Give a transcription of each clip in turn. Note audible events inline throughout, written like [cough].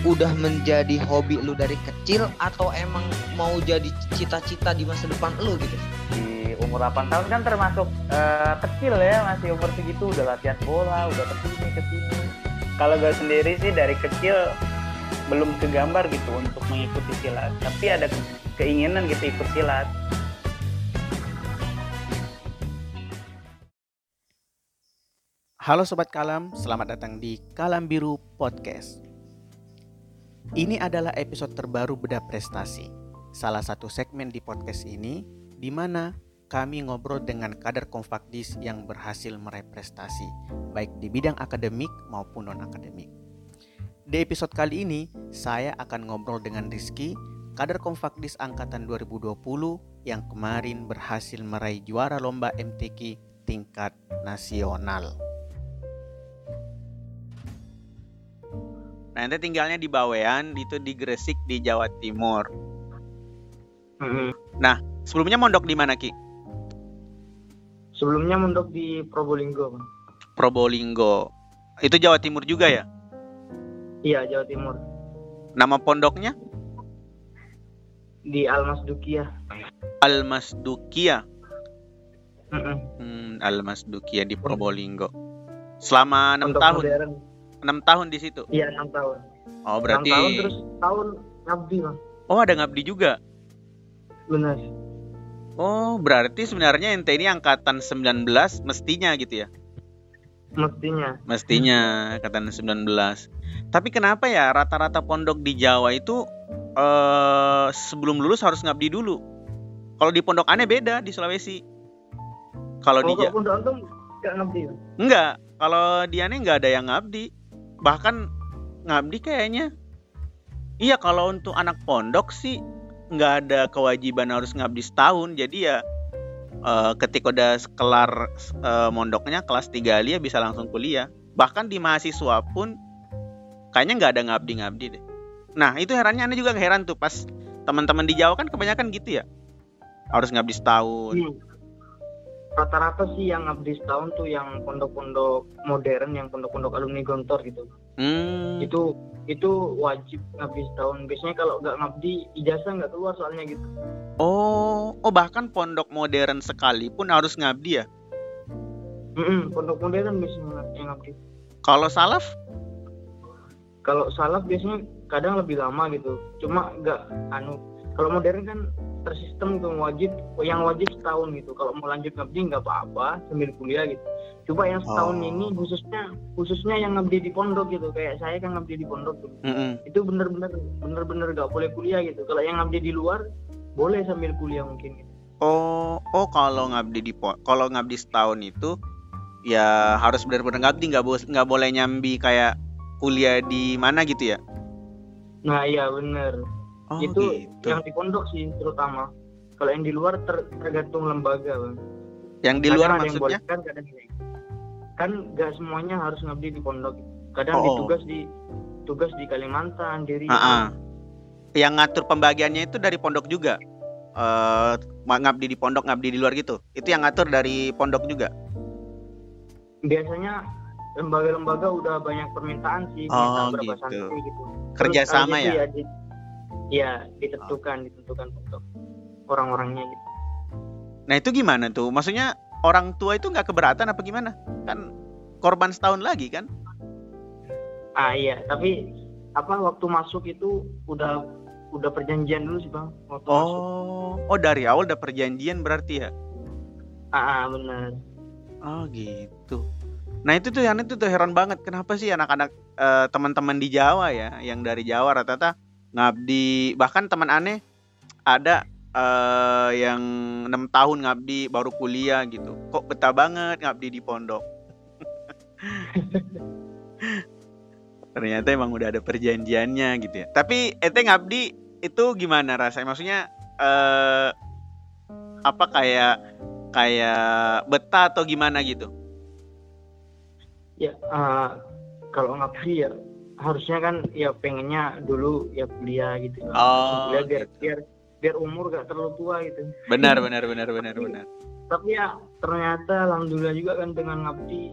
udah menjadi hobi lu dari kecil atau emang mau jadi cita-cita di masa depan lu gitu? Di umur 8 tahun kan termasuk uh, kecil ya, masih umur segitu udah latihan bola, udah ke sini ke sini. Kalau gue sendiri sih dari kecil belum kegambar gitu untuk mengikuti silat, tapi ada keinginan gitu ikut silat. Halo Sobat Kalam, selamat datang di Kalam Biru Podcast. Ini adalah episode terbaru Beda Prestasi, salah satu segmen di podcast ini di mana kami ngobrol dengan kader Konfakdis yang berhasil meraih prestasi, baik di bidang akademik maupun non-akademik. Di episode kali ini, saya akan ngobrol dengan Rizky, kader Konfakdis Angkatan 2020 yang kemarin berhasil meraih juara lomba MTQ tingkat nasional. Nah, ente tinggalnya di Bawean, itu di Gresik di Jawa Timur. Mm-hmm. Nah, sebelumnya mondok di mana Ki? Sebelumnya mondok di Probolinggo. Probolinggo. Itu Jawa Timur juga ya? Iya, Jawa Timur. Nama pondoknya? Di Almas Dukia. Almas Dukia. Mm-hmm. Hmm, Almas Dukia di Probolinggo. Selama enam tahun. Modern enam tahun di situ? Iya enam tahun. Oh berarti 6 tahun terus tahun ngabdi bang oh ada ngabdi juga? Benar. Oh berarti sebenarnya ente ini angkatan 19 mestinya gitu ya? Mestinya. Mestinya angkatan 19 tapi kenapa ya rata-rata pondok di Jawa itu eh, sebelum lulus harus ngabdi dulu? Kalau di pondok aneh beda di Sulawesi. Kalau di Jawa pondok antum nggak ngabdi enggak kalau di aneh nggak ada yang ngabdi bahkan ngabdi kayaknya. Iya kalau untuk anak pondok sih nggak ada kewajiban harus ngabdi setahun. Jadi ya uh, ketika udah kelar uh, mondoknya kelas 3 alia bisa langsung kuliah. Bahkan di mahasiswa pun kayaknya nggak ada ngabdi-ngabdi deh. Nah itu herannya anda juga heran tuh. Pas teman-teman di Jawa kan kebanyakan gitu ya. Harus ngabdi setahun. Hmm rata-rata sih yang ngabdi setahun tuh yang pondok-pondok modern yang pondok-pondok alumni gontor gitu. Hmm. itu itu wajib ngabdi setahun biasanya kalau nggak ngabdi ijazah nggak keluar soalnya gitu. Oh oh bahkan pondok modern sekalipun harus ngabdi ya? Mm -mm, pondok modern biasanya yang ngabdi. Kalau salaf? Kalau salaf biasanya kadang lebih lama gitu. Cuma nggak anu kalau modern kan tersistem tuh wajib yang wajib setahun gitu kalau mau lanjut ngabdi nggak apa-apa sambil kuliah gitu coba yang setahun oh. ini khususnya khususnya yang ngabdi di pondok gitu kayak saya kan ngabdi di pondok gitu. Mm -hmm. itu bener-bener bener-bener nggak boleh kuliah gitu kalau yang ngabdi di luar boleh sambil kuliah mungkin gitu. oh oh kalau ngabdi di kalau ngabdi setahun itu ya harus benar-benar ngabdi nggak bo nggak boleh nyambi kayak kuliah di mana gitu ya nah iya bener Oh, itu gitu. yang di pondok sih terutama. Kalau yang di luar ter, tergantung lembaga, bang. Yang di luar kadang maksudnya? Yang kan kadang kan gak semuanya harus ngabdi di pondok. Kadang oh. ditugas di tugas di Kalimantan, di Riau. Yang ngatur pembagiannya itu dari pondok juga. Uh, ngabdi di pondok, ngabdi di luar gitu. Itu yang ngatur dari pondok juga. Biasanya lembaga-lembaga udah banyak permintaan sih, oh, gitu. gitu. Kerjasama ya? ya ya ditentukan ditentukan untuk orang-orangnya gitu. Nah itu gimana tuh? Maksudnya orang tua itu nggak keberatan apa gimana? Kan korban setahun lagi kan? Ah iya tapi apa waktu masuk itu udah udah perjanjian dulu sih bang waktu oh masuk. oh dari awal udah perjanjian berarti ya? Ah, ah benar. Oh gitu. Nah itu tuh yang itu tuh heran banget. Kenapa sih anak-anak uh, teman-teman di Jawa ya yang dari Jawa rata-rata ngabdi bahkan teman aneh ada uh, yang enam tahun ngabdi baru kuliah gitu. Kok betah banget ngabdi di pondok. [laughs] Ternyata emang udah ada perjanjiannya gitu ya. Tapi ente ngabdi itu gimana rasanya? Maksudnya uh, apa kayak kayak betah atau gimana gitu? Ya uh, kalau ngabdi ya harusnya kan ya pengennya dulu ya kuliah gitu. Oh, kuliah biar gitu. biar biar umur gak terlalu tua gitu. Benar [laughs] benar benar benar tapi, benar. tapi ya ternyata alhamdulillah juga kan dengan ngabdi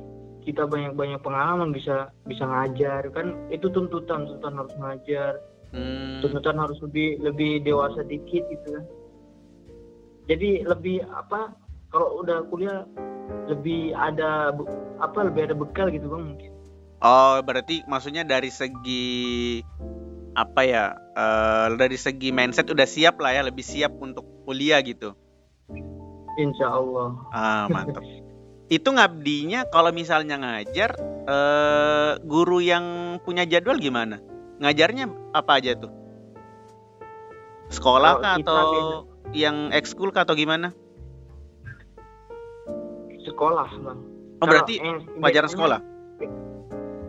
kita banyak-banyak pengalaman bisa bisa ngajar. Kan itu tuntutan tuntutan harus ngajar. Hmm. tuntutan harus lebih lebih dewasa dikit gitu kan. Jadi lebih apa kalau udah kuliah lebih ada apa lebih ada bekal gitu bang mungkin Oh, berarti maksudnya dari segi apa ya? eh, dari segi mindset udah siap lah ya, lebih siap untuk kuliah gitu. insya Allah Ah, mantap. Itu ngabdinya kalau misalnya ngajar eh guru yang punya jadwal gimana? Ngajarnya apa aja tuh? Sekolah kah kita atau yang ekskul kah atau gimana? sekolah bang Oh, Kalau berarti yang pelajaran sekolah.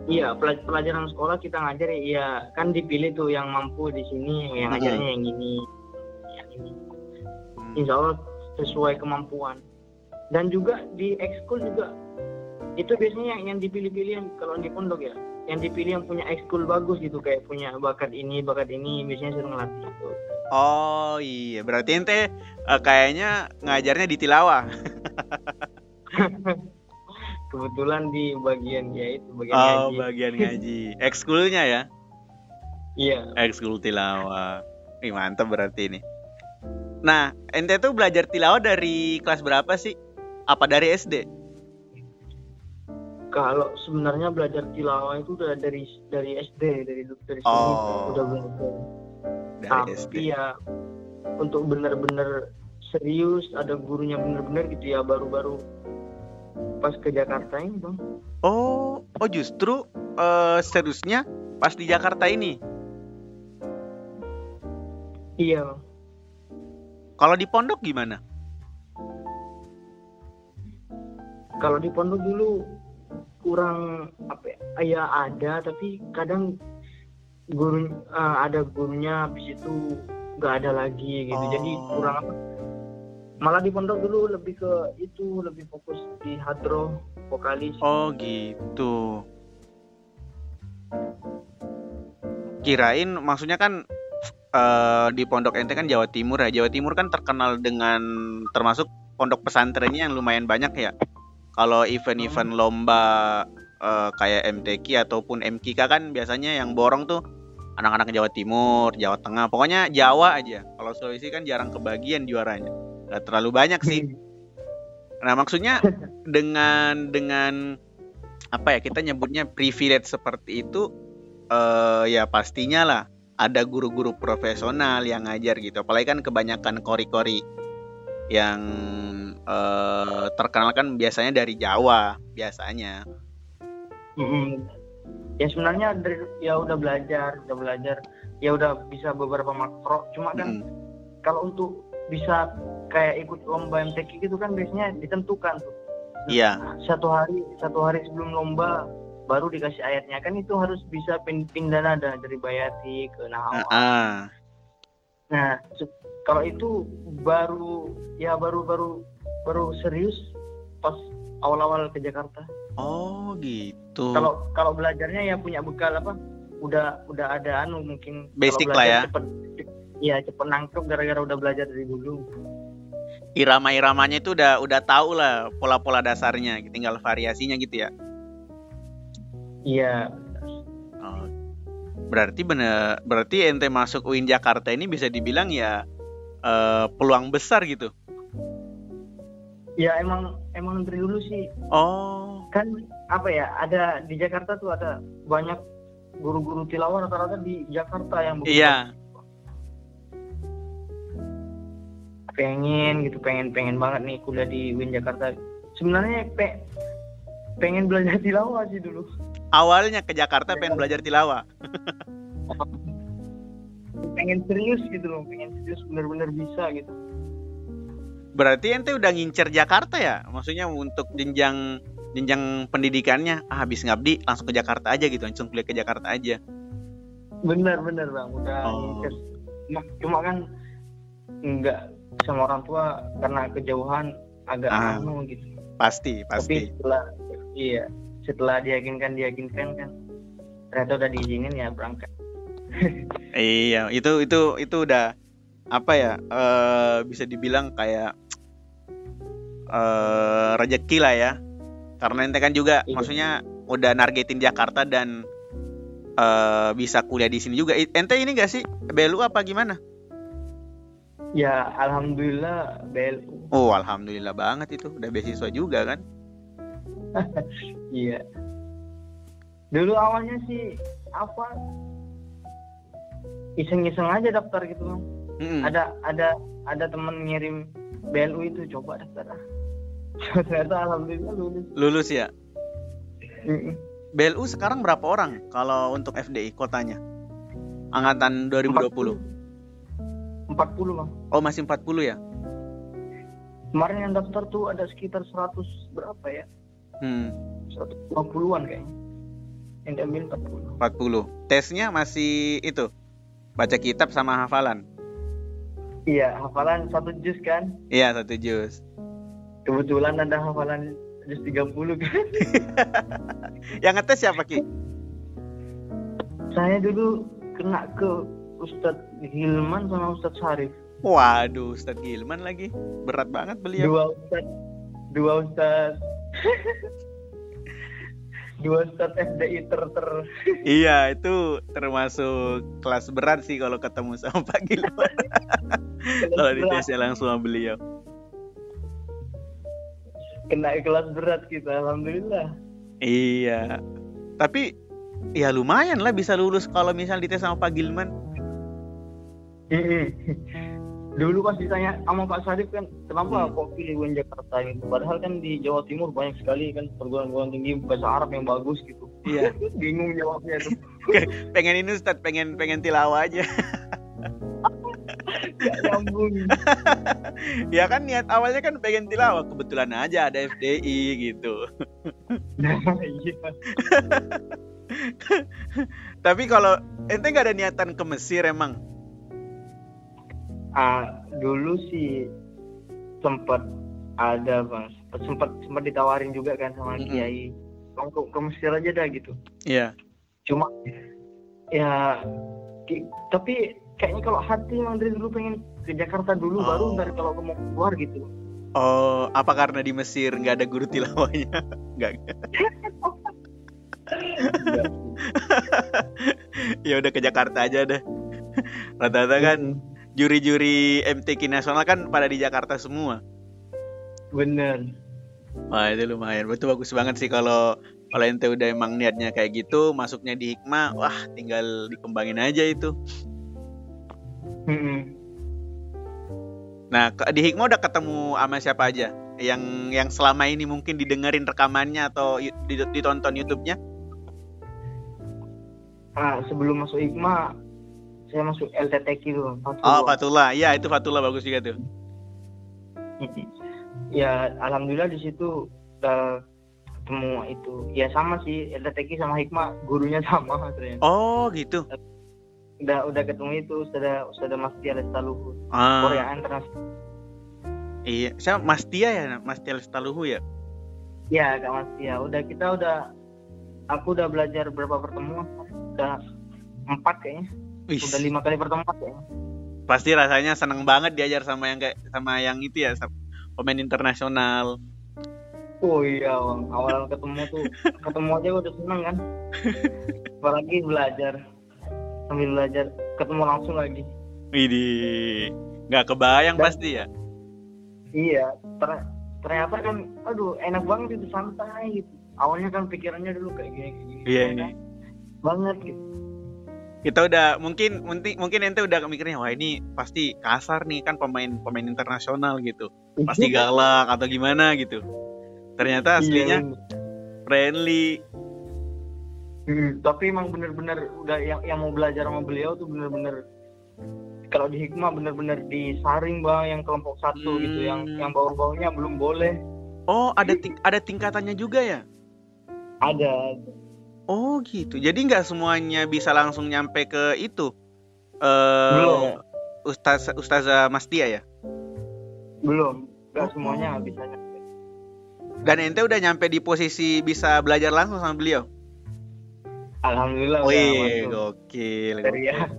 Iya, pelaj- pelajaran sekolah kita ngajar ya kan dipilih tuh yang mampu di sini, yang ngajarnya yang ini, yang ini. Insya Allah sesuai kemampuan. Dan juga di ekskul juga itu biasanya yang, yang dipilih-pilih yang kalau di pondok ya, yang dipilih yang punya ekskul bagus gitu kayak punya bakat ini, bakat ini biasanya suruh ngelatih itu. Oh iya, berarti ente eh, kayaknya ngajarnya di tilawah. [laughs] Kebetulan di bagian ya itu bagian Oh, ngaji. bagian ngaji. Ekskulnya ya. Iya, Ekskul tilawah. Ih, mantap berarti ini. Nah, ente tuh belajar tilawah dari kelas berapa sih? Apa dari SD? kalau sebenarnya belajar tilawah itu udah dari dari SD, dari dari sini Oh. udah belajar. Dari tapi SD. ya untuk benar-benar serius ada gurunya benar-benar gitu ya baru-baru pas ke Jakarta ini bang Oh, oh justru eh, seriusnya pas di Jakarta ini. iya bang Kalau di pondok gimana? kalau di pondok dulu kurang apa ya, ya ada tapi kadang guru eh, ada gurunya habis itu nggak ada lagi gitu jadi Oh. kurang apa malah di pondok dulu lebih ke itu lebih fokus di hadroh vokalis Oh gitu. Kirain maksudnya kan eh, di pondok ente kan Jawa Timur ya. Jawa Timur kan terkenal dengan termasuk pondok pesantrennya yang lumayan banyak ya. Kalau event-event lomba eh, kayak MTQ ataupun MKK kan biasanya yang borong tuh anak-anak Jawa Timur, Jawa Tengah, pokoknya Jawa aja. Kalau Sulawesi kan jarang kebagian juaranya. Gak terlalu banyak sih. Nah, maksudnya dengan dengan apa ya kita nyebutnya privilege seperti itu eh ya pastinya lah ada guru-guru profesional yang ngajar gitu. Apalagi kan kebanyakan kori-kori yang eh terkenal kan biasanya dari Jawa biasanya. Ya sebenarnya dari ya udah belajar, udah belajar, ya udah bisa beberapa makro. Cuma kan Mm-mm. kalau untuk bisa kayak ikut lomba MTQ gitu kan biasanya ditentukan tuh. Iya. Satu hari satu hari sebelum lomba baru dikasih ayatnya kan itu harus bisa pin- pindah nada dari bayati ke nahawa. Ah, Nah se- kalau itu baru ya baru baru baru serius pas awal-awal ke Jakarta. Oh gitu. kalau kalau belajarnya ya punya bekal apa udah udah ada anu mungkin Basic lah ya. cepet iya cepet nangkep gara-gara udah belajar dari dulu Irama-iramanya itu udah udah tahu lah pola-pola dasarnya, tinggal variasinya gitu ya. iya Oh. Berarti bener berarti ente masuk UIN Jakarta ini bisa dibilang ya eh, peluang besar gitu. ya emang emang dari dulu sih Oh. kan apa ya ada di Jakarta tuh ada banyak guru-guru tilawah rata-rata di Jakarta yang bekerja. Iya. Pengen gitu pengen pengen banget nih kuliah di UIN Jakarta sebenarnya pe pengen belajar [laughs] tilawah sih dulu Awalnya ke Jakarta pengen belajar tilawah. [laughs] pengen serius gitu loh pengen serius benar-benar bisa gitu Berarti ente udah ngincer Jakarta ya? Maksudnya untuk jenjang jenjang pendidikannya ah, habis ngabdi langsung ke Jakarta aja gitu, langsung kuliah ke Jakarta aja. bener bener bang udah Oh. ngincer. cuma kan nggak sama orang tua karena kejauhan agak Ah, anu gitu Pasti, tapi pasti. setelah iya setelah diyakinkan diyakinkan kan ternyata udah diizinin ya berangkat [laughs] Iya, itu itu itu udah apa ya? eh bisa dibilang kayak eh rezeki lah ya. Karena ente kan juga Iya. maksudnya udah nargetin Jakarta dan eh, bisa kuliah di sini juga. Ente ini gak sih BLU apa gimana? Ya alhamdulillah BLU. Oh, alhamdulillah banget itu. Udah beasiswa juga kan? [laughs] Iya. Dulu awalnya sih apa? Iseng-iseng aja daftar gitu Bang. Mm-mm. Ada ada ada temen ngirim BLU itu coba daftar. [laughs] Ternyata alhamdulillah lulus. Lulus ya. BLU sekarang berapa orang kalau untuk FDI kotanya? Angkatan 2020. 40 Bang. Oh, masih 40 ya? Kemarin yang daftar tuh ada sekitar 100 berapa ya? Hmm, 150-an kayaknya. Yang diambil 40. 40. Tesnya masih itu. Baca kitab sama hafalan. Iya, hafalan satu juz kan. Iya, satu juz. Kebetulan ada hafalan juz 30 kan. [laughs] Yang ngetes siapa, Ki? Saya dulu kena ke Ustadz Hilman sama Ustadz Syarif. Waduh, Ustadz Gilman lagi. Berat banget beliau. Dua Ustadz, dua Ustadz, dua Ustadz FDI ter ter. Iya, itu termasuk kelas berat sih kalau ketemu sama Pak Gilman. kalau dites langsung sama beliau. kena kelas berat kita, alhamdulillah. Iya. Tapi ya lumayan lah bisa lulus kalau misal dites sama Pak Gilman. Dulu pas ditanya sama Pak Syarif kan, kenapa Hmm. kok pilih UIN Jakarta gitu? Padahal kan di Jawa Timur banyak sekali kan perguruan-perguruan tinggi bahasa Arab yang bagus gitu. Iya. [laughs] Bingung jawabnya tuh. [laughs] pengen ini Ustadz, pengen pengen tilawah aja. [laughs] Ya kan niat awalnya kan pengen tilawah, kebetulan aja ada FDI gitu. Nah, iya. Tapi kalau ente nggak ada niatan ke Mesir emang? Ah, dulu sih sempat ada bang, sempat sempat ditawarin juga kan sama Mm-mm. Kiai. Kamu ke, ke Mesir aja dah gitu. Iya. Cuma ya ki- tapi kayaknya kalau hati emang dari dulu pengen ke Jakarta dulu Oh. baru ntar kalau mau keluar gitu. Oh, apa karena di Mesir nggak ada guru tilawahnya? [laughs] Nggak. [laughs] [laughs] ya udah ke Jakarta aja deh. Rata-rata kan juri-juri MTQ nasional kan pada di Jakarta semua. Bener. Wah itu lumayan, betul bagus banget sih kalau kalau ente udah emang niatnya kayak gitu, masuknya di hikmah, wah tinggal dikembangin aja itu. Nah di hikmah udah ketemu sama siapa aja? Yang yang selama ini mungkin didengerin rekamannya atau ditonton YouTube-nya? Ah, sebelum masuk Hikmah saya masuk LTTQ dulu. Oh Fatullah, ya itu Fatullah bagus juga tuh. [laughs] ya alhamdulillah di situ udah ketemu itu. Ya sama sih LTTQ sama Hikmah gurunya sama [laughs] ternyata Oh gitu. udah udah ketemu itu sudah sudah Mas Tia Lestaluhu. Ah, Korea Internasional iya, saya Mas Tia ya, Mas Tia Lestaluhu ya. ya Kak Mas Tia udah kita udah aku udah belajar berapa pertemuan? Udah empat kayaknya Wih, udah lima kali pertemuan kayaknya pasti rasanya seneng banget diajar sama yang kayak sama yang itu ya, pemain internasional. oh iya Bang. awal ketemu tuh ketemu aja udah seneng kan [laughs] apalagi belajar sambil belajar ketemu langsung lagi Widih, nggak kebayang Dan- pasti ya. Iya, ter- ternyata kan, aduh enak banget itu santai gitu. Awalnya kan pikirannya dulu kayak gini, kayak gini. Iya ini. Banget gitu. Kita udah mungkin mungkin mungkin ente udah mikirnya wah ini pasti kasar nih kan pemain pemain internasional gitu. Pasti [laughs] galak atau gimana gitu. Ternyata aslinya Iya, friendly. Hmm, tapi emang bener-bener udah yang yang mau belajar sama beliau tuh bener-bener kalau di hikmah bener-bener disaring bang yang kelompok satu gitu, yang Hmm. yang bawah-bawahnya belum boleh. Oh, ada ting- ada tingkatannya juga ya? Ada. Oh, gitu. Jadi nggak semuanya bisa langsung nyampe ke itu. Eh Belum. Ustaz Ustazah Mastia ya? Belum. Oh. Gak semuanya bisa. Dan ente udah nyampe di posisi bisa belajar langsung sama beliau. Alhamdulillah Wih, gokil. Dari ya.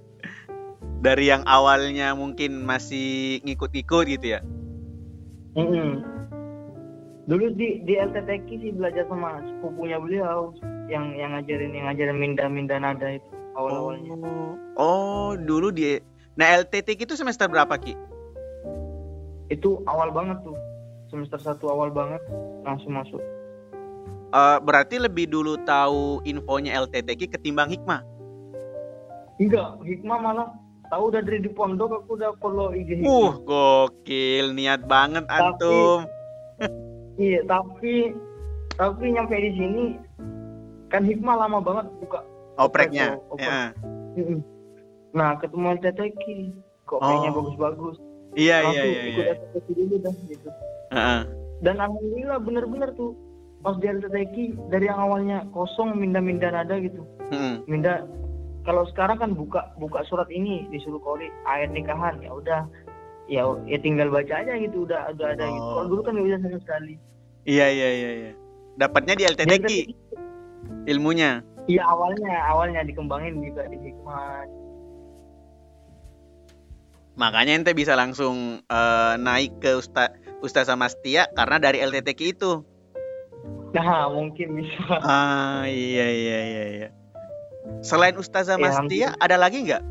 [laughs] Dari yang awalnya mungkin masih ngikut-ngikut gitu ya. Mm-mm. Dulu di di LTTK sih belajar sama sepupunya beliau yang yang ngajarin yang ngajarin minda minda nada itu awal awalnya Oh, oh dulu di Nah LTT itu semester berapa Ki? itu awal banget tuh semester satu awal banget langsung masuk Eh, berarti lebih dulu tahu infonya LTTK ketimbang Hikmah. enggak hikmah malah tahu udah dari di pondok aku udah follow IG Uh, hikmah gokil, niat banget Tapi- antum. Iya tapi tapi nyampe di sini kan hikmah lama banget buka Opreknya. oprek. Ya. Nah ketemu LTTK kok kayaknya Oh. bagus-bagus Iya, iya, langsung iya, ikut iya. LTTK dulu dah gitu Heeh. dan alhamdulillah bener-bener tuh pas di LTTK dari yang awalnya kosong minda-minda nada gitu Mm-mm. minda kalau sekarang kan buka buka surat ini disuruh kori ayat nikahan ya udah ya ya tinggal baca aja gitu udah udah ada gitu Oh. kalau dulu kan nggak bisa sama sekali Iya, iya, iya, iya. Dapatnya di LTTK, ilmunya. iya awalnya awalnya dikembangin juga di hikmah Makanya ente bisa langsung eh, naik ke Usta Ustazah Mastia karena dari LTTK itu. nah mungkin bisa Ah, iya, iya, iya, iya. Selain Ustazah Ya, Mastia, ada lagi nggak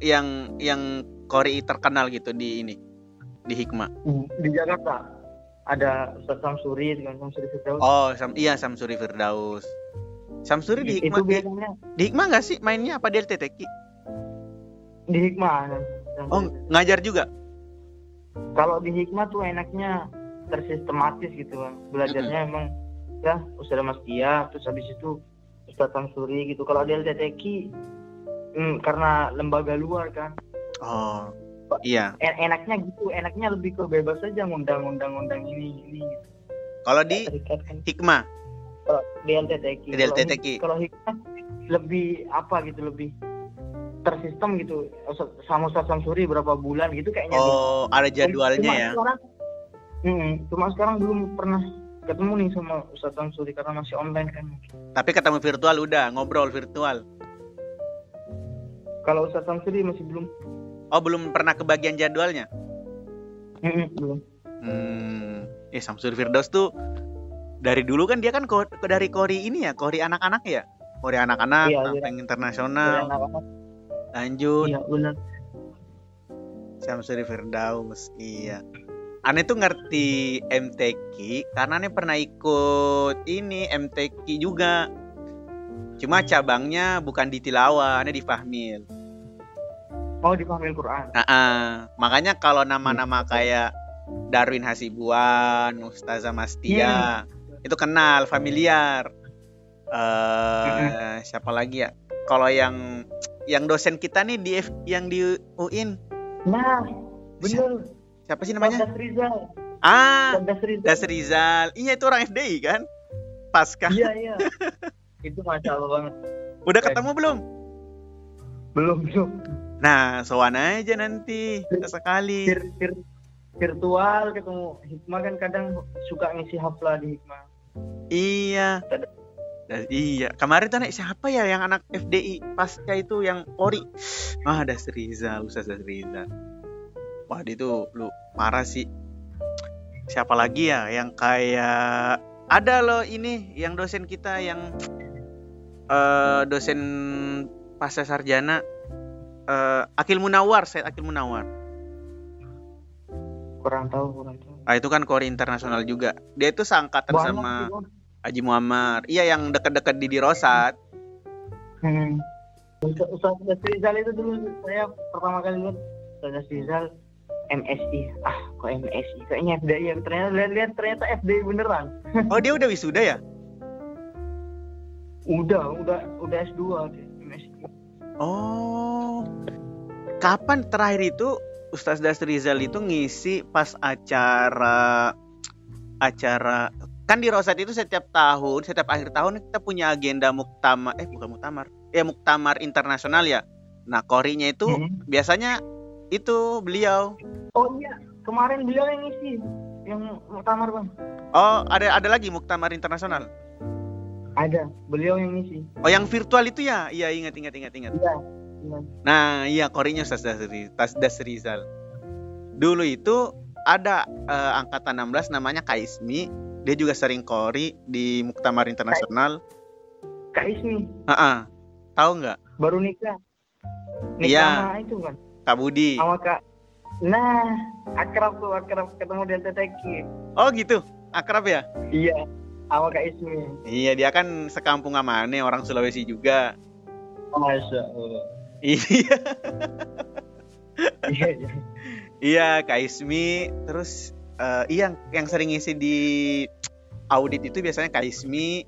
yang yang kori terkenal gitu di ini di Hikmah? di Jakarta ada Ustaz Samsuri dengan Samsuri Firdaus Oh, Sam, iya Samsuri Firdaus. Samsuri di itu Hikmah, di, biasanya di Hikmah nggak sih mainnya apa di LTTK? di hikmah Oh, ngajar juga. kalau di hikmah tuh enaknya tersistematis gitu kan belajarnya emang ya Ustaz Mas Tia terus habis itu Ustaz Samsuri gitu kalau di LTTK hmm, karena lembaga luar kan Oh, iya. en- enaknya gitu enaknya lebih ke bebas aja ngundang-undang undang ini ini gitu. Kalau di. Hikmah, Kalau di LTTK Di Kalau hikmah lebih apa gitu lebih tersistem gitu Ustaz- sama Ustaz Samsuri berapa bulan gitu kayaknya oh ada jadwalnya cuma ya. Sekarang, Mm, cuma sekarang belum pernah ketemu nih sama Ustadz Samsuri karena masih online kan. Tapi ketemu virtual udah, ngobrol virtual. Kalau Ustadz Samsuri masih belum. Oh, belum pernah kebagian jadwalnya. Belum. Hmm, eh Samsuri Firdaus tuh dari dulu kan dia kan ko- dari kori ini ya, kori anak-anak ya. Kori anak-anak, Iya, sampai Dari internasional, anak-anak. lanjut Iya benar. Samsuri Firdaus. Iya. Aneh tuh ngerti MTQ karena aneh pernah ikut ini MTQ juga. Cuma cabangnya bukan di Tilawah, aneh di Fahmil. Oh di Fahmil Quran. Nah, ah. makanya kalau nama-nama kayak Darwin Hasibuan, Ustazah Mastia, itu kenal, familiar. eh siapa lagi ya? Kalau yang yang dosen kita nih di F- yang di UIN, Nah, benar. siapa sih namanya? Das Rizal. Ah, Das Rizal. Das Rizal. Iya itu orang FDI kan? Pasca. Iya [laughs] iya. Itu masya Allah banget. Udah ketemu belum? Belum belum. Nah, sowan aja nanti sekali. Vir, vir- virtual ketemu Hikmah kan kadang suka ngisi haflah di Hikmah. Iya. Dan iya, kemarin tuh anak siapa ya yang anak FDI pasca itu yang Ori. Ah, ada Rizal, Ustaz Rizal. Wah, dia tuh lu parah sih. Siapa lagi ya yang kayak ada loh ini yang dosen kita yang eh dosen pasca sarjana eh Akil Munawar, Said Akil Munawar. Kurang tahu kurang tahu. Ah, itu kan Kori internasional juga. Dia itu seangkatan Banyak sama Bang. Haji Muammar. Iya yang dekat-dekat di Dirosat. Hmm. Ustaz Ustaz Das Rizal itu dulu saya pertama kali lihat Ustaz Rizal MSI. Ah, kok MSI? Kayaknya FDI ya. Ternyata lihat-lihat ternyata FDI beneran. Oh, dia udah wisuda ya? Udah, udah, udah S2 dia. Oh. Kapan terakhir itu Ustaz Das Rizal itu ngisi pas acara acara kan di Rosat itu setiap tahun, setiap akhir tahun kita punya agenda muktamar eh bukan muktamar. Ya muktamar internasional ya. Nah, korinya itu Hmm. biasanya itu beliau. Oh iya, kemarin beliau yang ngisi yang muktamar bang. Oh, ada ada lagi muktamar internasional. Ada, beliau yang ngisi. Oh, yang virtual itu ya? Iya, ingat ingat ingat ingat. Iya. iya. Nah, iya korinya Ustaz Dasri, Tas Das Rizal. Dulu itu ada eh, angkatan 16 namanya Kaismi. Dia juga sering kori di Muktamar Internasional. Kak Ismi Heeh. Tahu nggak? baru nikah. Nikah Iya. sama itu kan. Kak Budi. Sama Kak. Nah, akrab tuh akrab ketemu di LTTK. Oh gitu. Akrab ya? Iya. Sama Kak Ismi. Iya, dia kan sekampung sama Ane, orang Sulawesi juga. Masya Allah. Iya. Iya, iya. Iya, Kak Ismi. Terus eh, iya yang sering ngisi di audit itu biasanya Kak Ismi.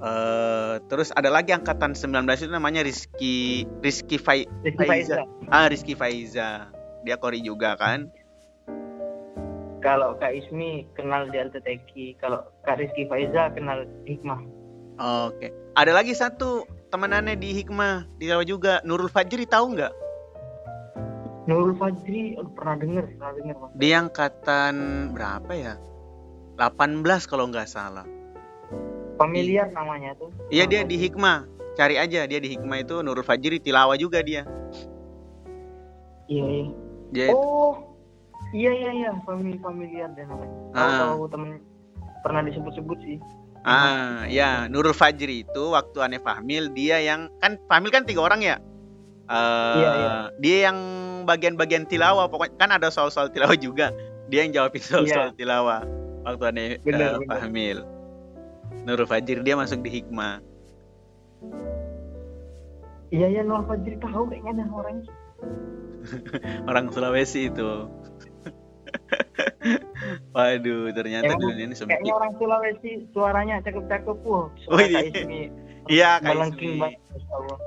eh terus ada lagi angkatan 19 itu namanya Rizky Rizky Fai, Rizky Faiza. Faiza. ah Rizky Faiza. Dia kori juga kan? Kalau Kak Ismi kenal di LTTK, kalau Kak Rizky Faiza kenal Hikmah. Oke. Ada lagi satu temanannya di Hikmah di Jawa juga, Nurul Fajri tahu nggak? Nurul Fajri, pernah denger, pernah denger Mas. Dia angkatan berapa ya? 18 kalau nggak salah. Familiar namanya tuh. Iya dia di. Hikmah. Cari aja dia di Hikmah itu Nurul Fajri tilawa juga dia. Iya, iya. Dia Oh, iya iya iya, famili familiar dan namanya. Ah. tahu temen pernah disebut-sebut sih. ah ya Nurul Fajri itu waktu aneh Fahmil dia yang kan Fahmil kan tiga orang ya. Eh, Iya, iya. Dia yang bagian-bagian tilawah pokoknya kan ada soal-soal tilawah juga. Dia yang jawabin soal-soal tilawah waktu aneh Iya. Eh, benar. Fahmil. Nurul Fajri dia masuk di Hikmah. Iya iya Nurul Fajri tahu kayaknya dah orangnya. [laughs] Orang Sulawesi itu. Waduh, ternyata Emang dunia ini Kayaknya sempit. orang Sulawesi suaranya cakep-cakep wah. Oh, Suara iya. Iya, Kak melengking Ismi. banget. Masya Allah.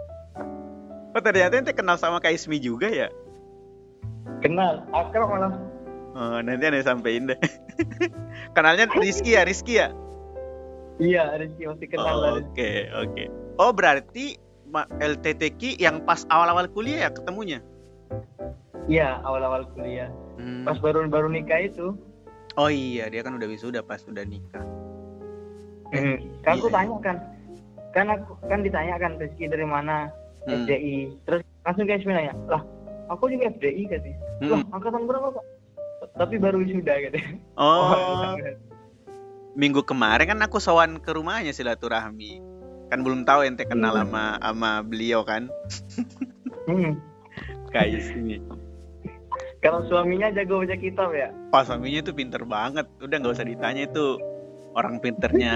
Oh, ternyata ente kenal sama Kak Ismi juga ya? Kenal, akrab malah. Oh, nanti aneh sampein deh. [laughs] Kenalnya Rizky ya, Rizky ya? Iya, Rizky masih kenal Oh, lah. Oke, oke. Oh, berarti LTTK yang pas awal-awal kuliah ya ketemunya? Iya, awal-awal kuliah. Hmm. Pas baru baru nikah itu, Oh iya, dia kan udah wisuda pas udah nikah. hmm, kan aku iya. tanya kan, kan aku kan ditanya kan Rizky dari mana Hmm. FDI, terus langsung kayak nanya, lah aku juga FDI katanya. Lah Hmm. angkatan berapa pak? Tapi baru wisuda katanya. Oh, [laughs] minggu kemarin kan aku sowan ke rumahnya silaturahmi. Kan belum tahu ente kenal Hmm. sama sama beliau kan? Hmm. Kak Ismi. Kalau suaminya jago baca kitab ya. Pas suaminya tuh pinter banget. Udah nggak usah ditanya itu orang pinternya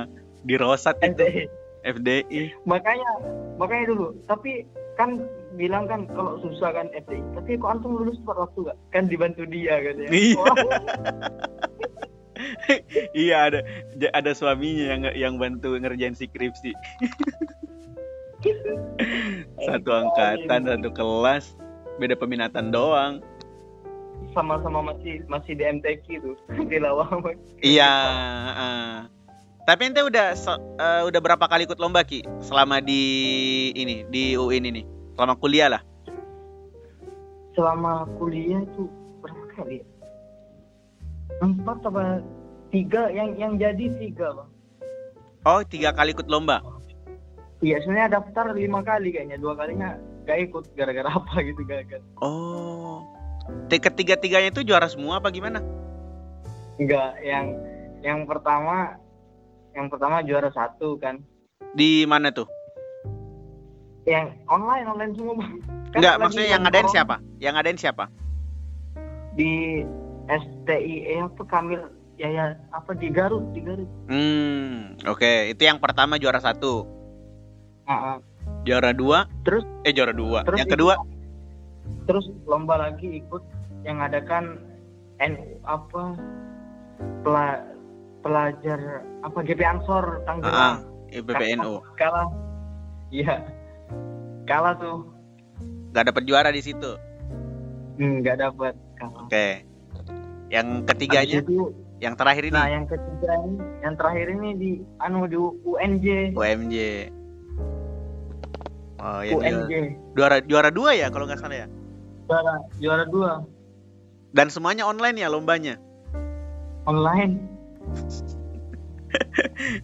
[laughs] di Rosat itu FDI. Makanya makanya dulu. Tapi kan bilang kan kalau susah kan FDI. Tapi kok antum lulus tepat waktu gak? Kan dibantu dia katanya. Iya. Wah, [laughs] iya ada ada suaminya yang yang bantu ngerjain skripsi. [laughs] satu angkatan, satu kelas, beda peminatan doang. Sama-sama masih masih di MTQ tuh. [laughs] Di lawang. Iya. heeh. Tapi ente udah se- eh, udah berapa kali ikut lomba ki selama di ini di UIN ini? Selama kuliah lah. Selama kuliah itu berapa kali? ya? Empat apa tiga yang yang jadi tiga bang. Oh tiga kali ikut lomba. Iya sebenarnya daftar lima kali kayaknya dua kalinya gak ikut gara-gara apa gitu gagal. Oh. Ketiga-tiganya itu juara semua apa gimana? Enggak yang yang pertama yang pertama juara satu kan. Di mana tuh? Yang online online semua bang. Kan Enggak, maksudnya yang ngadain siapa? Yang ngadain siapa? Di STIE apa Kamil ya ya apa di Garut di Garut. Hmm, oke. Itu yang pertama juara satu. Ah, ah. Juara dua? Terus Eh juara dua. Terus yang kedua? Terus lomba lagi ikut yang adakan NU apa? Pela, pelajar apa GP Ansor Tanggerang IPPNU. kalah iya. Kalah tuh. Gak dapet juara di situ. Hmm, nggak dapat kalah. Oke. Yang Habis ketiganya, itu, yang terakhir ini? Nah yang ketiga ini yang terakhir ini di anu di UNJ UMJ. Oh, yang UNJ juara juara dua ya kalau nggak salah ya. juara juara dua Dan semuanya online ya lombanya. online [laughs]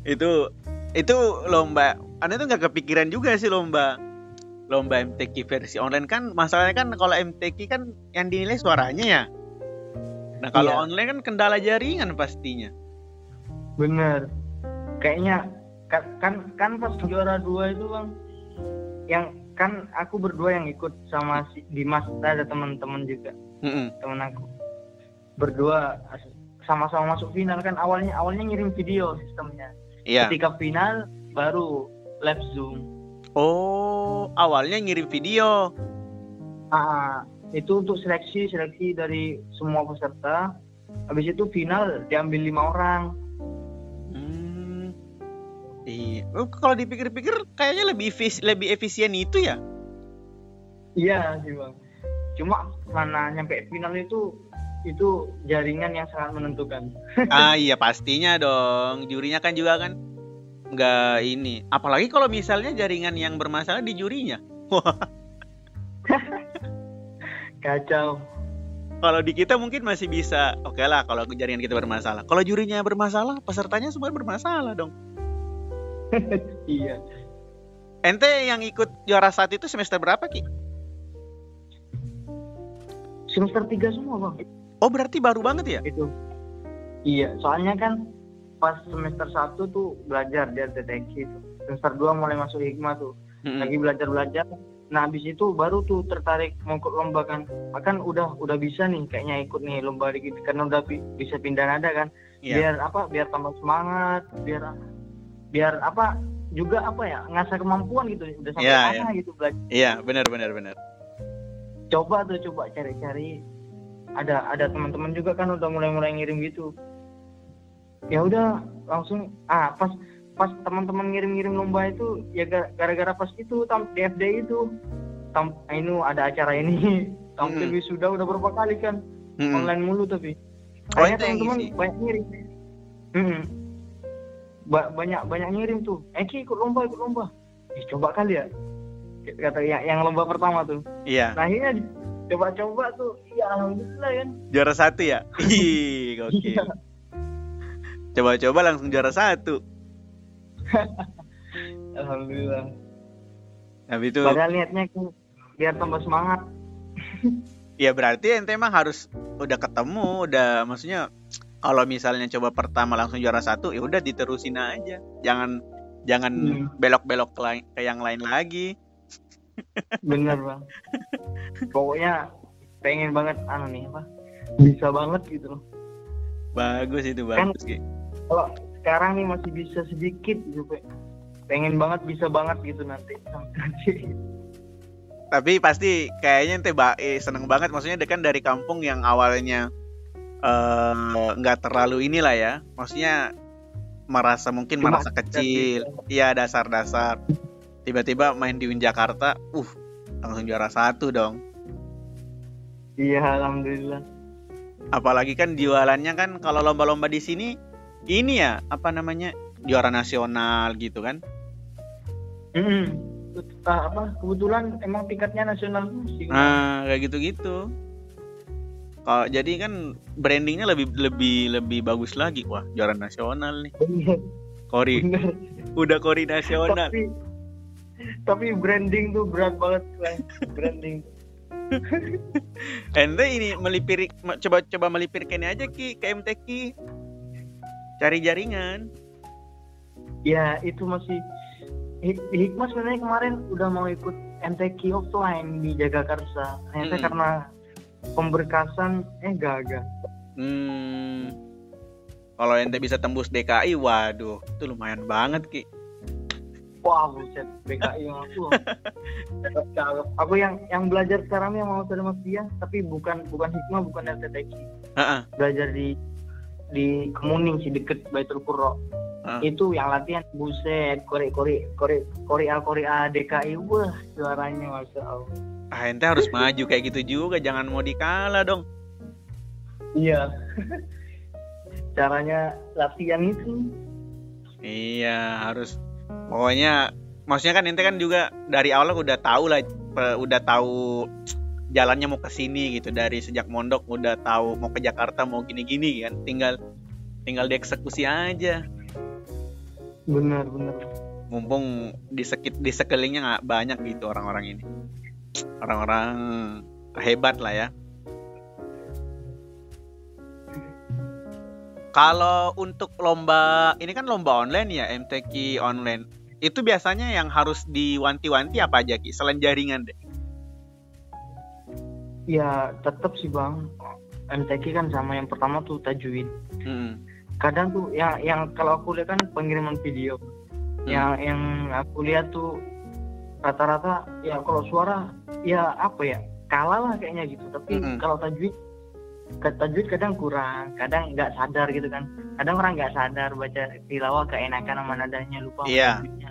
Itu itu lomba. Anda tuh nggak kepikiran juga sih lomba lomba MTQ versi online kan masalahnya kan kalau MTQ kan yang dinilai suaranya ya. Nah kalau Iya. online kan kendala jaringan pastinya. bener kayaknya kan kan, kan pas juara dua itu bang yang kan aku berdua yang ikut sama si Dimas ada teman-teman juga Mm-mm. teman aku berdua as- sama-sama masuk final kan awalnya awalnya ngirim video sistemnya Iya. ketika final baru live zoom Oh, awalnya ngirim video. ah itu untuk seleksi seleksi dari semua peserta habis itu final diambil lima orang. Iya. Kalau dipikir-pikir kayaknya lebih efis- lebih efisien itu ya. iya sih bang cuma mana nyampe final itu itu jaringan yang sangat menentukan [laughs] ah iya pastinya dong. Jurinya kan juga kan nggak ini. Apalagi kalau misalnya jaringan yang bermasalah di jurinya. [laughs] kacau Kalau di kita mungkin masih bisa. Oke lah kalau jaringan kita bermasalah. Kalau jurinya bermasalah, pesertanya semua bermasalah dong. [laughs] iya. Ente yang ikut juara saat itu semester berapa ki? semester tiga semua bang. Oh berarti baru banget ya? itu. Iya soalnya kan pas semester satu tuh belajar di deteksi itu. Semester 2 mulai masuk hikmah tuh. Mm-mm. lagi belajar belajar nah habis itu baru tuh tertarik mau ikut lomba kan. Kan udah udah bisa nih kayaknya ikut nih lomba gitu karena udah bi- bisa pindah nada kan. Iya. biar apa? Biar tambah semangat biar biar apa juga apa ya ngasah kemampuan gitu udah sampai Iya, mana gitu belajar. Iya benar benar benar. coba tuh coba cari-cari. Ada ada teman-teman juga kan udah mulai-mulai ngirim gitu. Ya udah langsung ah pas pas teman-teman ngirim-ngirim lomba itu ya ga- gara-gara pas itu tam di FD itu. Tam ini ada acara ini. [laughs] Tampil Mm. wisuda udah berapa kali kan. Mm-mm. online mulu tapi. Oh, teman-teman banyak ngirim. Mm. Ba- banyak banyak ngirim tuh Eki ikut lomba ikut lomba eh, coba kali ya kata yang, yang lomba pertama tuh Iya. Nah akhirnya coba-coba tuh, iya alhamdulillah kan. Juara satu ya? [laughs] Ih, gokil. Iya. Coba-coba langsung juara satu. [laughs] Alhamdulillah. Habis itu, Padahal niatnya kan biar tambah semangat. ya berarti ente emang harus udah ketemu, udah maksudnya kalau misalnya coba pertama langsung juara satu, ya udah diterusin aja. Jangan jangan Hmm. belok-belok ke, ke yang lain lagi. Bener [laughs] bang. Pokoknya pengen banget anu nih apa? Bisa banget gitu loh. Bagus itu Kan- bagus Ki. Kalau sekarang nih masih bisa sedikit gitu Pe. Pengen banget bisa banget gitu nanti. nanti. Tapi pasti kayaknya ente ba eh, seneng banget maksudnya dia kan dari kampung yang awalnya eh, nggak terlalu inilah ya. Maksudnya merasa mungkin Cuma merasa kecil. Iya dasar-dasar. Tiba-tiba main di Win Jakarta, uh langsung juara satu dong. Iya alhamdulillah. Apalagi kan jualannya kan kalau lomba-lomba di sini ini ya apa namanya juara nasional gitu kan? Ah, apa kebetulan emang tingkatnya nasional sih. Nah kayak gitu-gitu. Kalau jadi kan brandingnya lebih lebih lebih bagus lagi wah juara nasional nih. Bener, Kori bener. udah kori nasional. tapi tapi branding tuh berat banget Bang. branding [laughs] Ente ini melipir coba coba melipirkan aja ki ke MTQ. Cari jaringan. ya itu masih Hik- hikmah sebenarnya kemarin udah mau ikut MTQ offline di Jagakarsa ternyata Mm-mm. karena pemberkasan eh gagal Hmm. Kalau ente bisa tembus DKI, waduh, itu lumayan banget ki. wah buset yang aku [laughs] aku yang yang belajar sekarang yang mau sama dia tapi bukan bukan hikmah bukan LTTQ Heeh. belajar di di Kemuning sih deket Baitul Qurra Ah. itu yang latihan buset kori kori kori al kori a DKI wah suaranya masya Allah Ah, ente harus maju kayak gitu juga, jangan mau dikalah dong. iya [laughs] caranya latihan itu Iya, harus. Pokoknya, maksudnya kan ente kan juga dari awal udah tahu lah, udah tahu jalannya mau ke sini gitu dari sejak mondok udah tahu mau ke Jakarta mau gini-gini kan, tinggal tinggal dieksekusi aja. Benar benar Mumpung di sekit di sekelilingnya nggak banyak gitu orang-orang ini, orang-orang hebat lah ya. Kalau untuk lomba ini kan lomba online ya MTQ online. Itu biasanya yang harus diwanti-wanti apa aja Ki? Selain jaringan deh. ya tetap sih bang MTQ kan sama yang pertama tuh tajwid Mm. Kadang tuh yang yang kalau aku lihat kan pengiriman video yang yang aku lihat tuh rata-rata ya kalau suara ya apa ya kalah lah kayaknya gitu tapi Mm-mm. kalau tajwid tajwid kadang kurang kadang nggak sadar gitu kan kadang orang nggak sadar baca tilawah keenakan sama nadanya lupa tajwidnya.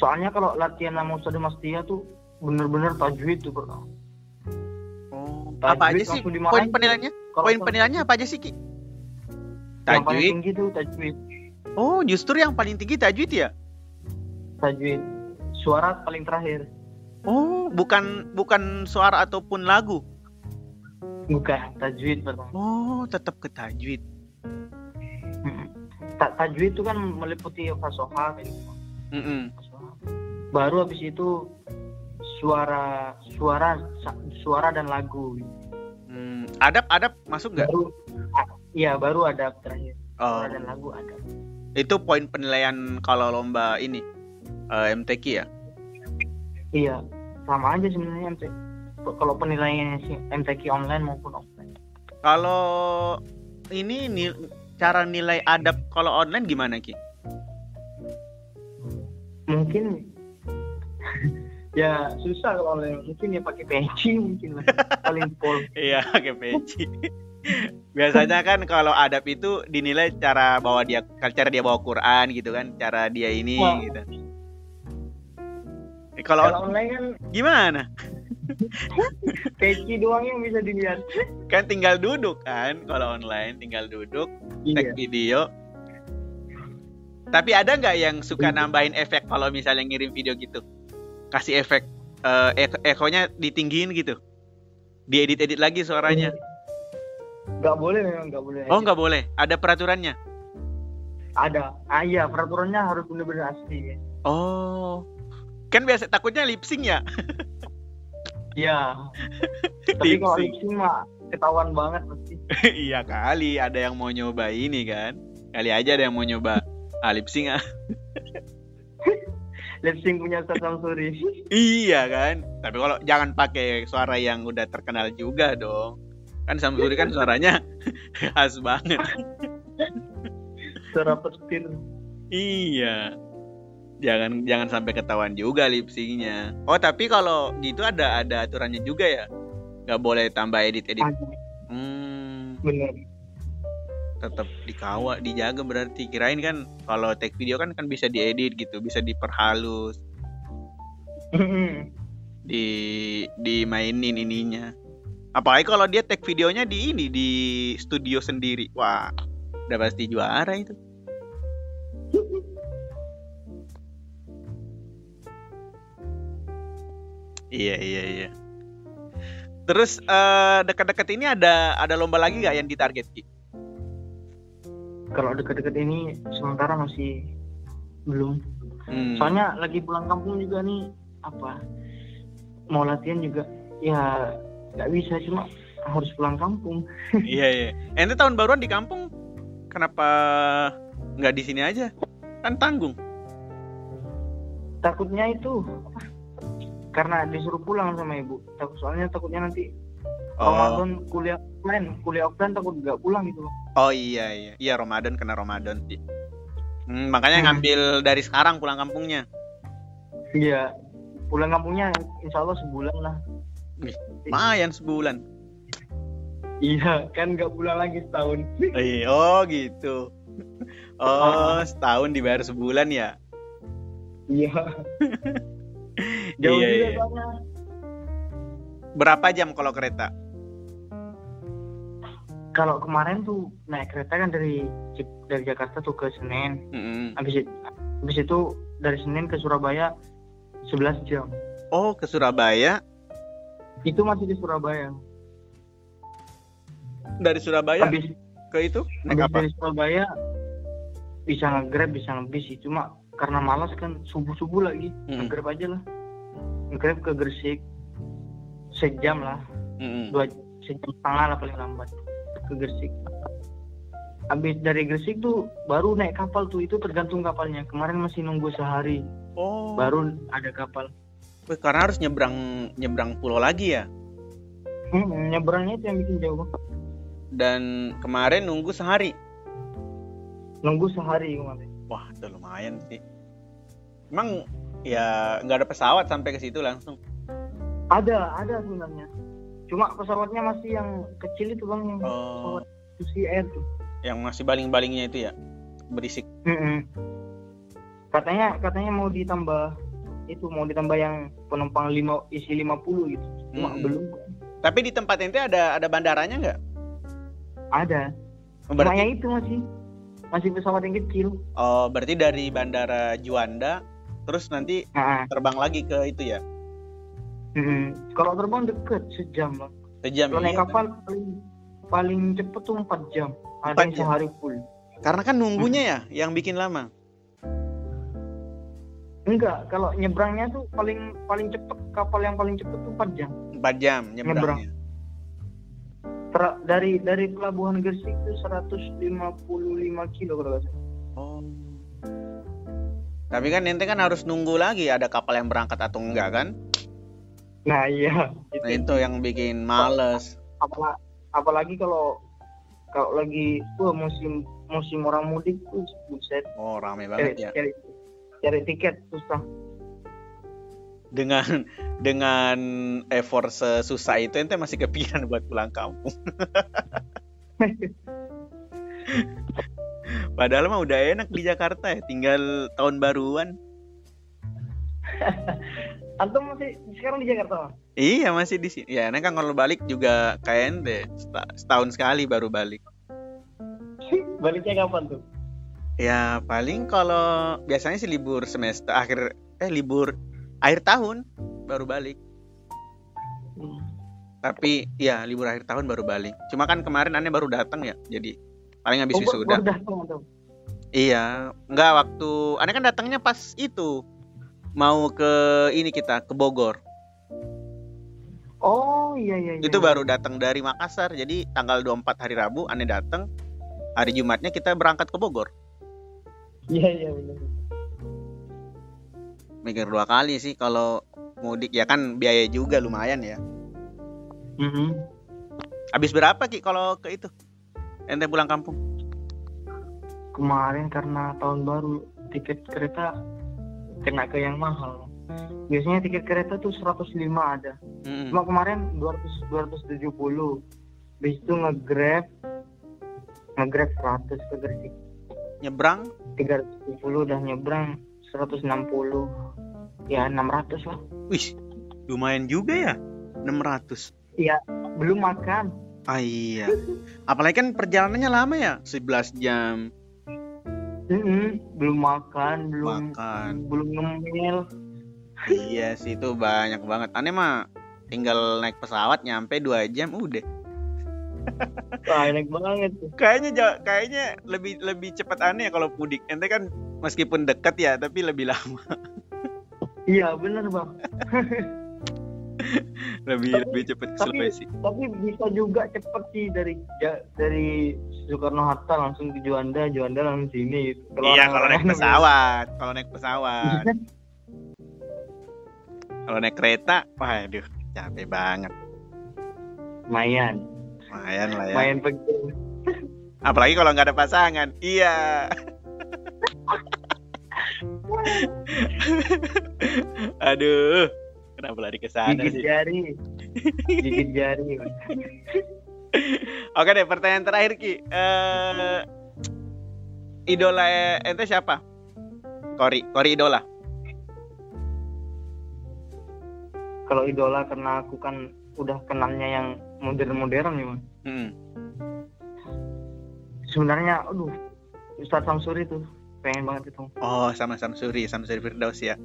soalnya kalau latihan sama Ustadz Mastia tuh bener-bener tajwid tuh pertama Oh, Tajwid apa aja sih poin penilaiannya? Poin penilaiannya apa aja sih Ki? Yang paling Tajwid. tinggi tuh tajwid Oh, justru yang paling tinggi tajwid ya? tajwid suara paling terakhir Oh, bukan bukan suara ataupun lagu. bukan tajwid pertama Oh, tetap ke tajwid. Mm. Ta- tajwid itu kan meliputi fasoha gitu. Mm-mm. Fasoha. baru habis itu suara suara suara dan lagu Hmm, adab adab masuk nggak? baru iya baru ada terakhir. Oh, dan lagu ada. Itu poin penilaian kalau lomba ini eh, MTQ ya? iya sama aja sebenarnya MT kalau penilaiannya sih MTQ online maupun offline. Kalau ini nil- cara nilai adab kalau online gimana Ki? mungkin [laughs] ya susah kalau online. Mungkin ya pakai peci mungkin lah. [laughs] Paling pol. Iya, pakai peci. Biasanya kan kalau adab itu dinilai cara bawa dia cara dia bawa Quran gitu kan, cara dia ini Wah. gitu. Eh, Kalau online kan gimana? [laughs] peci doang yang bisa dilihat Kan tinggal duduk kan kalau online, tinggal duduk, tag iya video. Tapi ada nggak yang suka nambahin efek kalau misalnya ngirim video gitu? Kasih efek eh, ek- ekonya ditinggiin gitu. Diedit-edit lagi suaranya. Nggak boleh memang nggak boleh Oh, nggak boleh. Ada peraturannya. ada ah iya peraturannya harus benar-benar asli ya. Oh. Kan biasa takutnya lip sync ya? [laughs] Iya. Tapi kalau sync. lip sync mah ketahuan banget pasti. [laughs] iya kali ada yang mau nyoba ini kan. Kali aja ada yang mau nyoba ah, lip sync ah. [laughs] Lip sync punya Ustaz Samsuri. iya kan. Tapi kalau jangan pakai suara yang udah terkenal juga dong. Kan Samsuri kan suaranya [laughs] khas banget. Suara petir. Iya. Jangan jangan sampai ketahuan juga lip sync-nya. Oh, tapi kalau gitu ada ada aturannya juga ya. Nggak boleh tambah edit-edit. Ada. Hmm, Bener. tetap dikawal, dijaga berarti. Kirain kan kalau take video kan kan bisa diedit gitu, bisa diperhalus, di dimainin ininya. Apalagi kalau dia take videonya di ini di studio sendiri. Wah, udah pasti juara itu. Iya iya iya. Terus eh, dekat-dekat ini ada ada lomba lagi nggak yang ditarget Ki? Kalau deket-deket ini sementara masih belum. Hmm. Soalnya lagi pulang kampung juga nih apa? Mau latihan juga ya nggak bisa cuma harus pulang kampung. [laughs] iya iya. Ente tahun baruan di kampung, kenapa nggak di sini aja? Kan tanggung. Takutnya itu apa? Karena disuruh pulang sama ibu. Takut soalnya takutnya nanti Oh, Ramadan kuliah offline, kuliah offline takut nggak pulang gitu. oh iya iya. Iya Ramadan kena Ramadan sih. Hmm, makanya Hmm. ngambil dari sekarang pulang kampungnya. Iya, pulang kampungnya insya Allah sebulan lah. Lumayan sebulan. Iya, kan nggak pulang lagi setahun. Oh gitu. Oh, setahun dibayar sebulan ya? Iya. [laughs] Jauh Iya, juga iya. Berapa jam kalau kereta? Kalau kemarin tuh naik kereta kan dari dari Jakarta tuh ke Senen. Mm-mm. Habis itu, habis itu dari Senen ke Surabaya 11 jam. Oh, ke Surabaya. Itu masih di Surabaya. Dari Surabaya Habis, ke itu naik habis apa? dari Surabaya bisa nge-grab, bisa nge-bis sih. Cuma karena malas kan subuh-subuh lagi. Mm-mm. Nge-grab aja lah. Nge-grab ke Gresik sejam lah. Mm-mm. Dua sejam setengah lah paling lambat ke Gresik. habis dari Gresik tuh baru naik kapal tuh itu tergantung kapalnya kemarin masih nunggu sehari Oh. baru ada kapal karena harus nyebrang nyebrang pulau lagi ya. hmm, nyebrangnya itu yang bikin jauh Dan kemarin nunggu sehari. nunggu sehari kemarin Wah, udah lumayan sih. Emang ya nggak ada pesawat sampai ke situ langsung. ada ada sebenarnya cuma pesawatnya masih yang kecil itu bang yang Oh, pesawat Susi Air tuh yang masih baling-balingnya itu ya. Berisik. Mm-mm. katanya katanya mau ditambah itu mau ditambah yang penumpang lima isi 50 gitu cuma Mm-mm. belum Tapi di tempat ente ada ada bandaranya nggak? ada Oh, cuma Berarti, yang itu masih masih pesawat yang kecil oh, berarti dari bandara Juanda terus nanti nah, terbang lagi ke itu ya. mm-mm. kalau terbang deket sejam bang Sejam kalau naik iya. kapal paling paling cepet tuh 4 jam ada Empat yang sehari full Karena kan nunggunya ya yang bikin lama. Enggak kalau nyebrangnya tuh paling paling cepet kapal yang paling cepet tuh 4 jam 4 jam nyebrangnya. Ter- dari dari pelabuhan Gresik itu 155 kilo kalau nggak salah. Oh. Tapi kan ente kan harus nunggu lagi ada kapal yang berangkat atau enggak kan? Nah iya. Nah itu yang bikin males. Apalagi, apalagi kalau kalau lagi wah, musim musim orang mudik tuh buset Oh rame cari, banget ya. cari, cari tiket susah. Dengan dengan effort sesusah itu ente masih kepikiran buat pulang kampung. [laughs] Padahal mah udah enak di Jakarta ya, tinggal tahun baruan. [laughs] Antum masih sekarang di Jakarta? Iya masih di sini. Ya, enak kan kalau balik juga kayak ente seta- setahun sekali baru balik. [laughs] Baliknya kapan tuh? Ya paling kalau biasanya sih libur semester akhir eh libur akhir tahun baru balik. Tapi ya libur akhir tahun baru balik. Cuma kan kemarin aneh baru datang ya, jadi paling habis Oh, wisuda. baru. Iya, nggak waktu aneh kan datangnya pas itu mau ke ini kita ke Bogor. Oh iya iya. iya. Itu baru datang dari Makassar. Jadi tanggal 24 hari Rabu aneh datang. Hari Jumatnya kita berangkat ke Bogor. Iya iya benar. Mikir dua kali sih kalau mudik ya kan biaya juga lumayan ya. Mhm. Habis berapa Ki kalau ke itu? Ente pulang kampung? Kemarin karena tahun baru tiket kereta kena ke yang mahal. Biasanya tiket kereta tuh 105 ada. Mm-mm. Cuma kemarin 200 270. Habis itu nge-grab nge-grab 100 ke Gresik. Nyebrang 370 udah nyebrang 160. Ya 600 lah. Wih, lumayan juga ya. 600. Belum makan. Ah iya. Apalagi kan perjalanannya lama ya, 11 jam Mm-mm, belum makan, belum makan. belum ngemil. Iya sih itu banyak banget. Aneh mah tinggal naik pesawat nyampe 2 jam udah. Wah, enak banget. Kayaknya kayaknya lebih lebih cepat aneh ya kalau mudik. Ente kan meskipun dekat ya, tapi lebih lama. Iya, bener, Bang. [laughs] lebih Tapi- lebih cepat ke tapi- Sulawesi. Tapi bisa juga cepet sih dari Ja- dari Soekarno Hatta langsung ke Juanda, Juanda langsung sini gitu. Iya, kalau naik pesawat, kalau naik pesawat. [laughs] kalau naik kereta, waduh, capek banget. Lumayan, Lumayan lah ya. lumayan pergi. Apalagi kalau nggak ada pasangan. Iya. Aduh, kenapa lari ke sana Gigit sih? jari. Gigit jari. Oke deh, pertanyaan terakhir Ki. Eh, idola ente siapa? Kori, Kori idola. Kalau idola karena aku kan udah kenalnya yang modern-modern ya, Bang. Hmm. Sebenarnya aduh, Ustaz Samsuri tuh pengen banget ketemu. Oh, sama Samsuri, Samsuri Firdaus ya.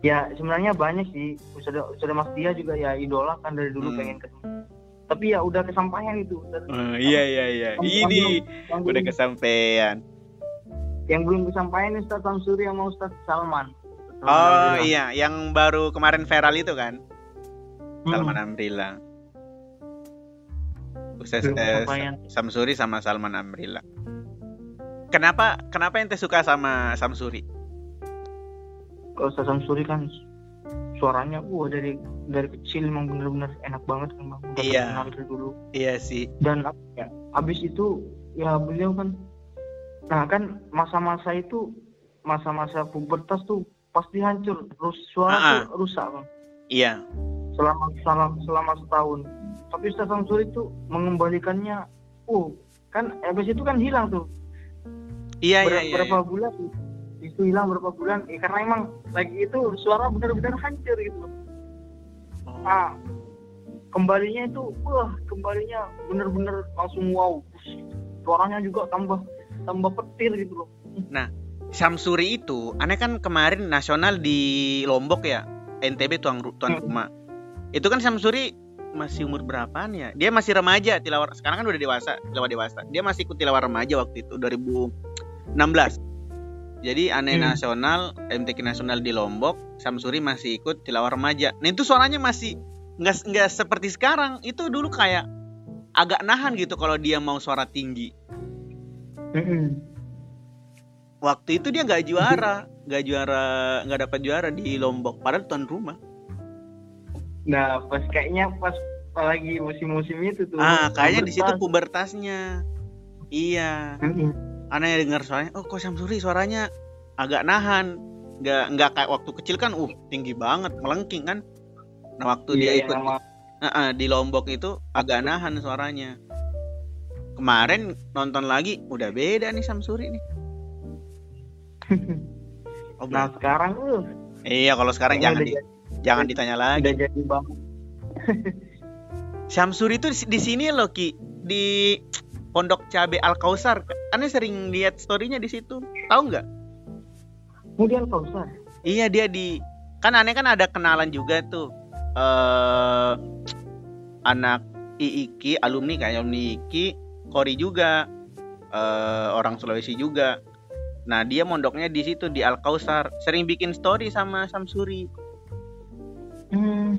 Ya sebenarnya banyak sih. Sudah sudah Mas Dia juga ya idola kan dari dulu Hmm. pengen ketemu. Tapi ya udah kesampaian itu. Oh, iya iya iya. Yang Ini yang udah kesampaian. yang belum kesampaian Ustaz Samsuri sama Ustaz Salman. Oh iya, yang baru kemarin viral itu kan, Hmm. Salman Amrila. Belum eh. Samsuri sama Salman Amrilla. Kenapa kenapa ente suka sama Samsuri? Kalau Ustaz Samsuri kan suaranya wah dari dari kecil emang bener-bener enak banget kan bang. Udah Iya. kenal dari dulu. Iya sih. Dan ya, abis itu ya beliau kan, nah kan masa-masa itu masa-masa pubertas tuh pasti hancur, terus suara Ah, ah. tuh rusak bang. Iya. Selama selama selama setahun. Tapi Ustaz Samsuri tuh mengembalikannya, uh kan abis itu kan hilang tuh Iya Ber- iya iya. berapa bulan itu hilang berapa bulan ya, karena emang lagi itu suara benar-benar hancur gitu. Oh. ah kembalinya itu wah kembalinya bener-bener langsung wow suaranya juga tambah tambah petir gitu loh Samsuri itu, aneh kan kemarin nasional di Lombok ya, NTB tuan tuan Hmm. rumah. Itu kan Samsuri masih umur berapaan ya? Dia masih remaja tilawar. Sekarang kan udah dewasa, tilawar dewasa. Dia masih ikut tilawar remaja waktu itu 2016. Jadi aneh Hmm. nasional, MTQ nasional di Lombok, Samsuri masih ikut tilawar remaja. Nah itu suaranya masih nggak nggak seperti sekarang. Itu dulu kayak agak nahan gitu kalau dia mau suara tinggi. Waktu itu dia nggak juara, nggak juara, nggak dapat juara di Lombok. Padahal tuan rumah. Nah pas kayaknya pas lagi musim-musim itu tuh Ah, kayaknya di situ pubertas. pubertasnya. Iya. Aneh dengar suaranya. Oh, kok Samsuri suaranya agak nahan. Nggak nggak kayak waktu kecil kan, uh tinggi banget, melengking kan. Nah waktu dia Iya, ikut yang sama- Ah, ah, di Lombok itu agak nahan suaranya. Kemarin nonton lagi, udah beda nih Samsuri nih. [laughs] Oh, nah sekarang tuh iya kalau sekarang jangan di- jadi, jangan ditanya lagi. udah jadi bang [laughs] Syamsuri itu di- di sini loh Ki di Pondok Cabe Al Kausar. Aneh sering lihat storynya di situ. Tahu nggak? kemudian Kausar Iya dia di kan aneh kan ada kenalan juga tuh eh anak IIKI alumni kayak alumni IIKI Kori juga eh orang Sulawesi juga. Nah dia mondoknya di situ di Al Kausar. Sering bikin story sama Samsuri. Hmm.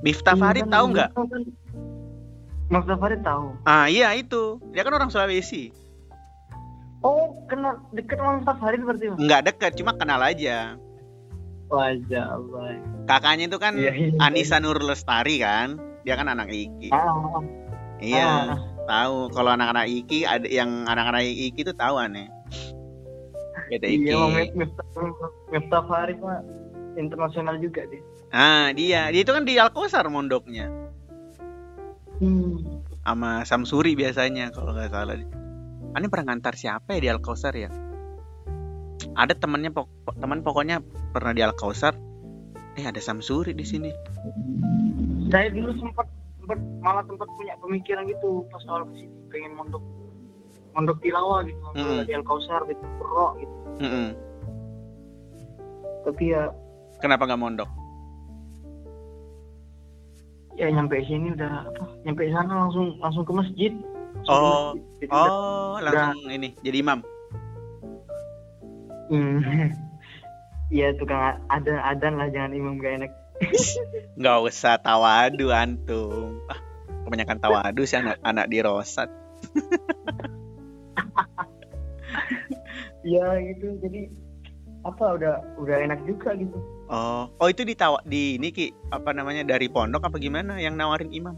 Iya Farid kan, tahu nggak? kan- Mas Farid tahu Ah iya itu dia kan orang Sulawesi. oh kenal deket sama Farid berarti? Nggak deket cuma kenal aja. wajah Allah Kakaknya itu kan Iya, iya. Anissa Nur Lestari kan. Dia kan anak IIKI. ah, Iya. ah. tahu kalau anak-anak Iki ada yang anak-anak Iki itu tahu aneh beda Iki Iya, Bang, Mif- Miftah, Miftah Farid mah internasional juga dia. ah dia dia itu kan di Alkosar mondoknya Hmm. sama Samsuri biasanya kalau nggak salah aneh pernah ngantar siapa ya di Alkosar ya ada temannya pok- teman pokoknya pernah di Alkosar eh ada Samsuri di sini Saya dulu sempat sempat malah sempat punya pemikiran gitu pas awal ke sini pengen mondok mondok tilawah gitu Hmm. di Al Kausar gitu Pro gitu. Mm-mm. Tapi ya kenapa nggak mondok ya nyampe sini udah apa nyampe sana langsung langsung ke masjid. Langsung ke Oh. masjid. Jadi udah- oh langsung ini jadi imam Hmm. [laughs] Iya tukang a- adan lah jangan imam gak enak. [laughs] nggak usah tawadu antum ah kebanyakan tawadu sih anak anak di Rosat Iya [laughs] gitu jadi apa udah udah enak juga gitu. Oh, oh itu ditawa di ini Ki, apa namanya dari pondok apa gimana yang nawarin imam?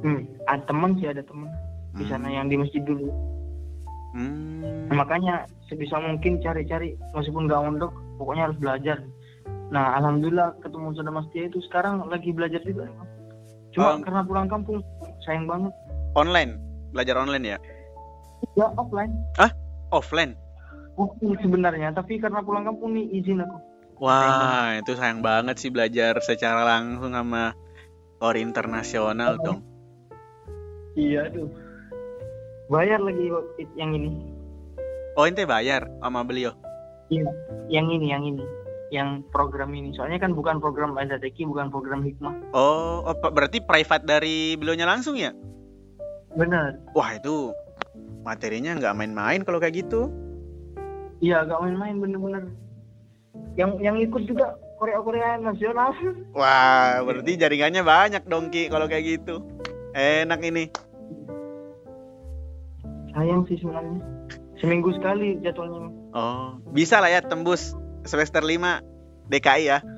Hmm. Ada teman sih ada teman di sana yang di masjid dulu. Hmm. makanya sebisa mungkin cari-cari meskipun nggak mondok pokoknya harus belajar nah alhamdulillah ketemu saudara Mas Tia itu sekarang lagi belajar juga cuma Oh. karena pulang kampung sayang banget Online, belajar online ya? ya offline Offline. Offline sebenarnya tapi karena pulang kampung nih izin aku Wah, itu sayang banget sih belajar secara langsung sama ori internasional dong. iya aduh bayar lagi yang ini Oh, ente bayar sama beliau. yang ini yang ini yang program ini soalnya kan bukan program Azateki bukan program hikmah Oh, oh, berarti private dari beliaunya langsung ya? bener Wah, itu materinya nggak main-main kalau kayak gitu. Iya agak main-main bener-bener yang yang ikut juga Korea Korea nasional. [laughs] Wah, berarti jaringannya banyak dong Ki kalau kayak gitu. Enak ini. Sayang sih sebenarnya. Seminggu sekali jadwalnya. Oh, bisa lah ya tembus semester 5 DKI ya. [laughs]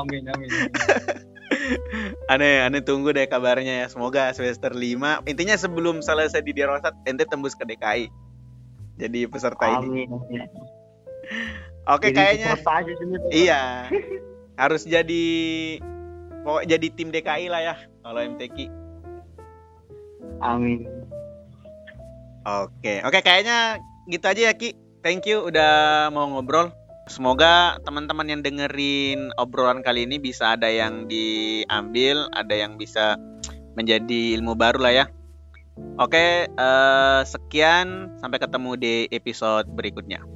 amin amin. [laughs] Aneh, aneh tunggu deh kabarnya ya. Semoga semester 5 intinya sebelum selesai di Dirosat ente tembus ke DKI. Jadi peserta ini. Amin. amin. Oke, Jadi kayaknya aja sini, iya. Harus jadi pokok jadi tim DKI lah ya kalau MTQ. Amin. Oke, oke kayaknya gitu aja ya Ki. Thank you udah mau ngobrol. Semoga teman-teman yang dengerin obrolan kali ini bisa ada yang diambil, ada yang bisa menjadi ilmu baru lah ya. Oke, eh, sekian sampai ketemu di episode berikutnya.